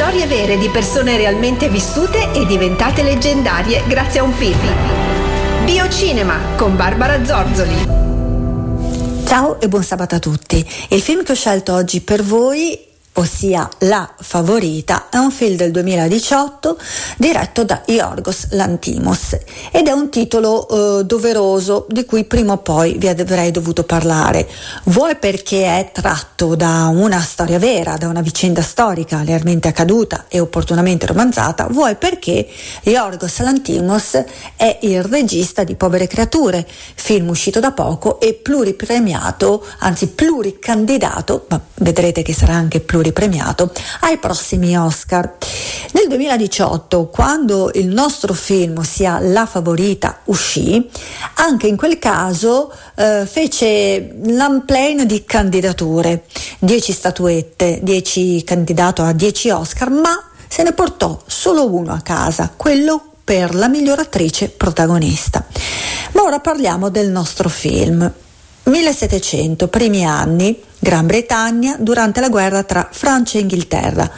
Storie vere di persone realmente vissute e diventate leggendarie grazie a un film. Biocinema con Barbara Zorzoli. Ciao e buon sabato a tutti. Il film che ho scelto oggi per voi ossia La Favorita, è un film del 2018 diretto da Yorgos Lantimos ed è un titolo eh, doveroso di cui prima o poi vi avrei dovuto parlare, vuoi perché è tratto da una storia vera, da una vicenda storica realmente accaduta e opportunamente romanzata, vuoi perché Yorgos Lantimos è il regista di Povere Creature, film uscito da poco e pluripremiato, anzi pluricandidato, ma vedrete che sarà anche pluripremiato premiato ai prossimi Oscar. Nel 2018, quando il nostro film, ossia La Favorita, uscì, anche in quel caso eh, fece l'unplane di candidature, 10 statuette, 10 candidato a 10 Oscar, ma se ne portò solo uno a casa, quello per la miglior attrice protagonista. Ma ora parliamo del nostro film. 1700, primi anni, Gran Bretagna, durante la guerra tra Francia e Inghilterra.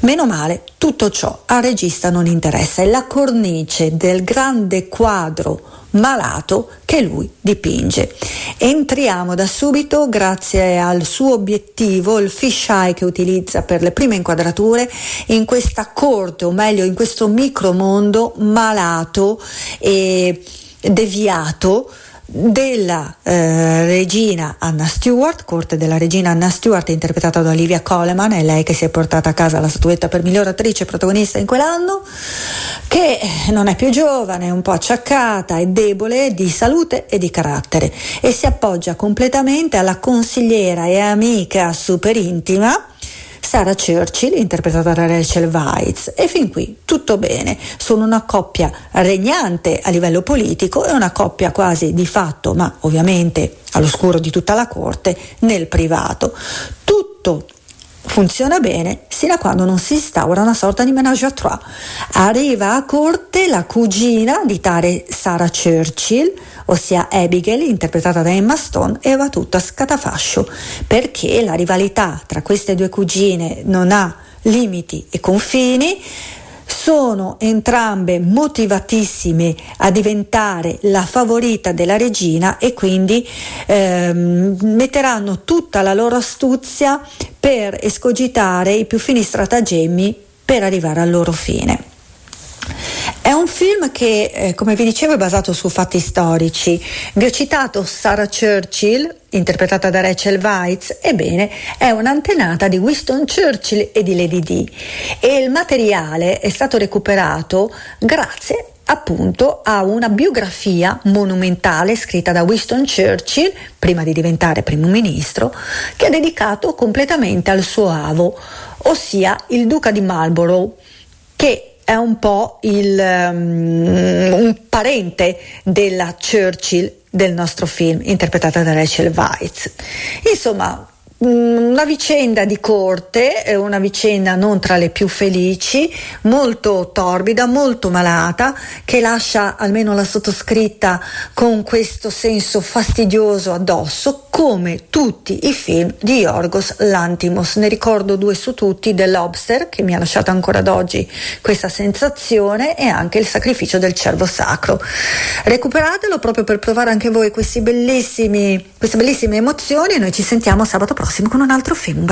Meno male, tutto ciò al regista non interessa, è la cornice del grande quadro malato che lui dipinge. Entriamo da subito grazie al suo obiettivo, il fisheye che utilizza per le prime inquadrature, in questa corte, o meglio in questo micromondo malato e deviato della eh, regina Anna Stewart, corte della regina Anna Stewart interpretata da Olivia Coleman, è lei che si è portata a casa la statuetta per miglior attrice protagonista in quell'anno, che non è più giovane, è un po' acciaccata, è debole di salute e di carattere e si appoggia completamente alla consigliera e amica super intima Sarah Churchill, interpretata da Rachel Weisz, e fin qui tutto bene. Sono una coppia regnante a livello politico e una coppia quasi di fatto, ma ovviamente all'oscuro di tutta la corte, nel privato. Tutto funziona bene sino a quando non si instaura una sorta di menage à trois. Arriva a corte la cugina di tale Sarah Churchill, ossia Abigail, interpretata da Emma Stone, e va tutto a scatafascio perché la rivalità tra queste due cugine non ha limiti e confini sono entrambe motivatissime a diventare la favorita della regina e quindi ehm, metteranno tutta la loro astuzia per escogitare i più fini stratagemmi per arrivare al loro fine. È un film che, eh, come vi dicevo, è basato su fatti storici. Vi ho citato Sarah Churchill, interpretata da Rachel Weitz, ebbene è un'antenata di Winston Churchill e di Lady Di e il materiale è stato recuperato grazie appunto a una biografia monumentale scritta da Winston Churchill, prima di diventare primo ministro, che è dedicato completamente al suo avo, ossia il duca di Marlborough, che è un po' il, um, un parente della Churchill del nostro film, interpretata da Rachel Weisz. Insomma, Mm, una vicenda di corte, una vicenda non tra le più felici, molto torbida, molto malata, che lascia almeno la sottoscritta con questo senso fastidioso addosso, come tutti i film di Yorgos Lantimos. Ne ricordo due su tutti, The Lobster, che mi ha lasciato ancora ad oggi questa sensazione, e anche Il sacrificio del cervo sacro. Recuperatelo proprio per provare anche voi queste bellissime emozioni e noi ci sentiamo sabato prossimo con un altro film.